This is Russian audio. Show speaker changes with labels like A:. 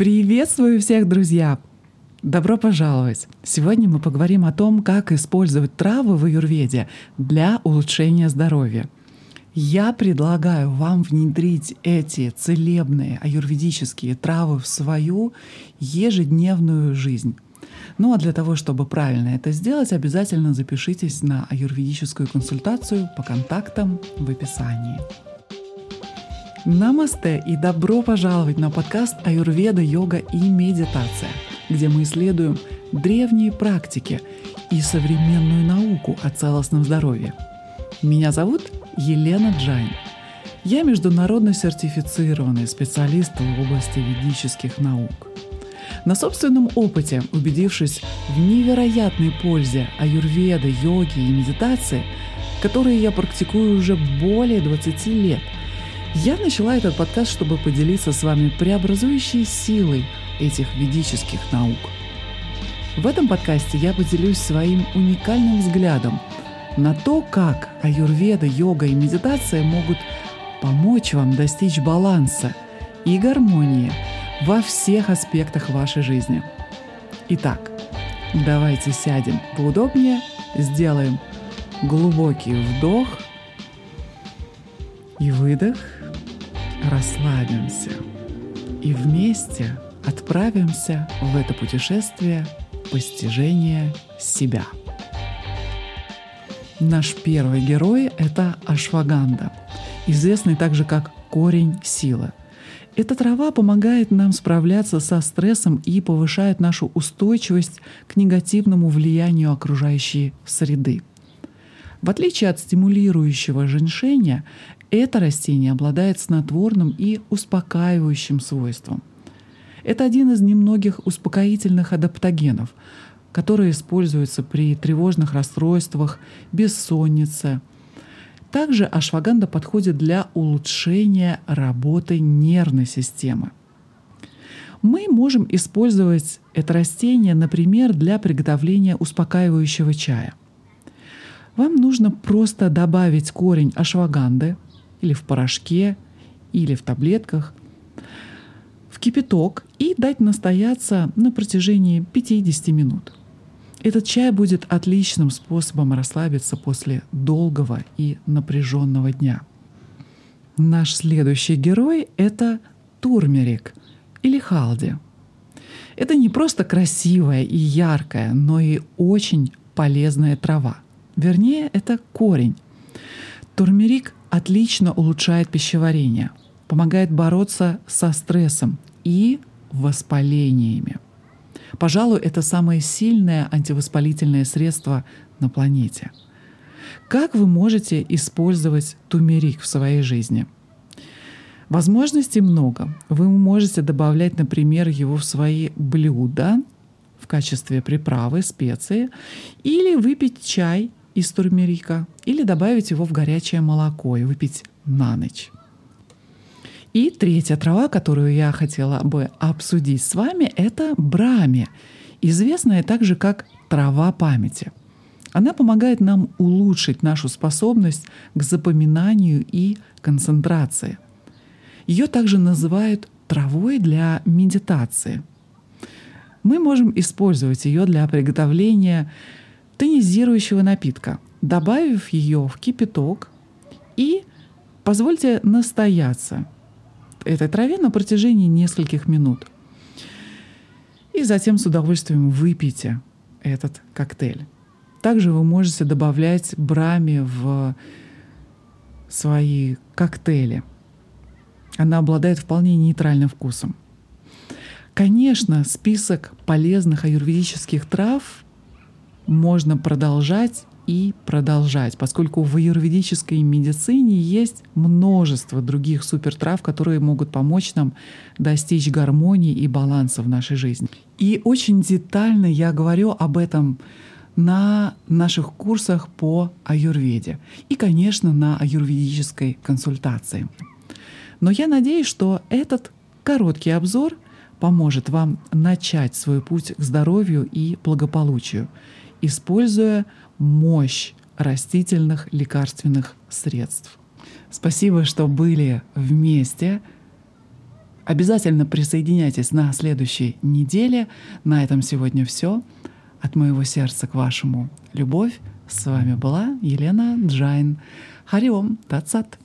A: Приветствую всех, друзья! Добро пожаловать! Сегодня мы поговорим о том, как использовать травы в аюрведе для улучшения здоровья. Я предлагаю вам внедрить эти целебные аюрведические травы в свою ежедневную жизнь. Ну а для того, чтобы правильно это сделать, обязательно запишитесь на аюрведическую консультацию по контактам в описании. Намасте и добро пожаловать на подкаст «Аюрведа, йога и медитация», где мы исследуем древние практики и современную науку о целостном здоровье. Меня зовут Елена Джайн. Я международно сертифицированный специалист в области ведических наук. На собственном опыте, убедившись в невероятной пользе аюрведы, йоги и медитации, которые я практикую уже более 20 лет – я начала этот подкаст, чтобы поделиться с вами преобразующей силой этих ведических наук. В этом подкасте я поделюсь своим уникальным взглядом на то, как аюрведа, йога и медитация могут помочь вам достичь баланса и гармонии во всех аспектах вашей жизни. Итак, давайте сядем поудобнее, сделаем глубокий вдох и выдох – расслабимся и вместе отправимся в это путешествие постижения себя. Наш первый герой — это ашваганда, известный также как корень силы. Эта трава помогает нам справляться со стрессом и повышает нашу устойчивость к негативному влиянию окружающей среды. В отличие от стимулирующего женьшеня, это растение обладает снотворным и успокаивающим свойством. Это один из немногих успокоительных адаптогенов, которые используются при тревожных расстройствах, бессоннице. Также ашваганда подходит для улучшения работы нервной системы. Мы можем использовать это растение, например, для приготовления успокаивающего чая. Вам нужно просто добавить корень ашваганды – или в порошке, или в таблетках, в кипяток и дать настояться на протяжении 50 минут. Этот чай будет отличным способом расслабиться после долгого и напряженного дня. Наш следующий герой — это турмерик или халди. Это не просто красивая и яркая, но и очень полезная трава. Вернее, это корень. Турмерик отлично улучшает пищеварение, помогает бороться со стрессом и воспалениями. Пожалуй, это самое сильное антивоспалительное средство на планете. Как вы можете использовать тумерик в своей жизни? Возможностей много. Вы можете добавлять, например, его в свои блюда в качестве приправы, специи, или выпить чай из турмерика или добавить его в горячее молоко и выпить на ночь. И третья трава, которую я хотела бы обсудить с вами, это брами, известная также как трава памяти. Она помогает нам улучшить нашу способность к запоминанию и концентрации. Ее также называют травой для медитации. Мы можем использовать ее для приготовления тонизирующего напитка, добавив ее в кипяток и позвольте настояться этой траве на протяжении нескольких минут. И затем с удовольствием выпейте этот коктейль. Также вы можете добавлять брами в свои коктейли. Она обладает вполне нейтральным вкусом. Конечно, список полезных аюрведических трав можно продолжать и продолжать, поскольку в аюрведической медицине есть множество других супертрав, которые могут помочь нам достичь гармонии и баланса в нашей жизни. И очень детально я говорю об этом на наших курсах по аюрведе и, конечно, на аюрведической консультации. Но я надеюсь, что этот короткий обзор поможет вам начать свой путь к здоровью и благополучию – используя мощь растительных лекарственных средств. Спасибо, что были вместе. Обязательно присоединяйтесь на следующей неделе. На этом сегодня все. От моего сердца к вашему любовь. С вами была Елена Джайн. Hari Om Tat Sat.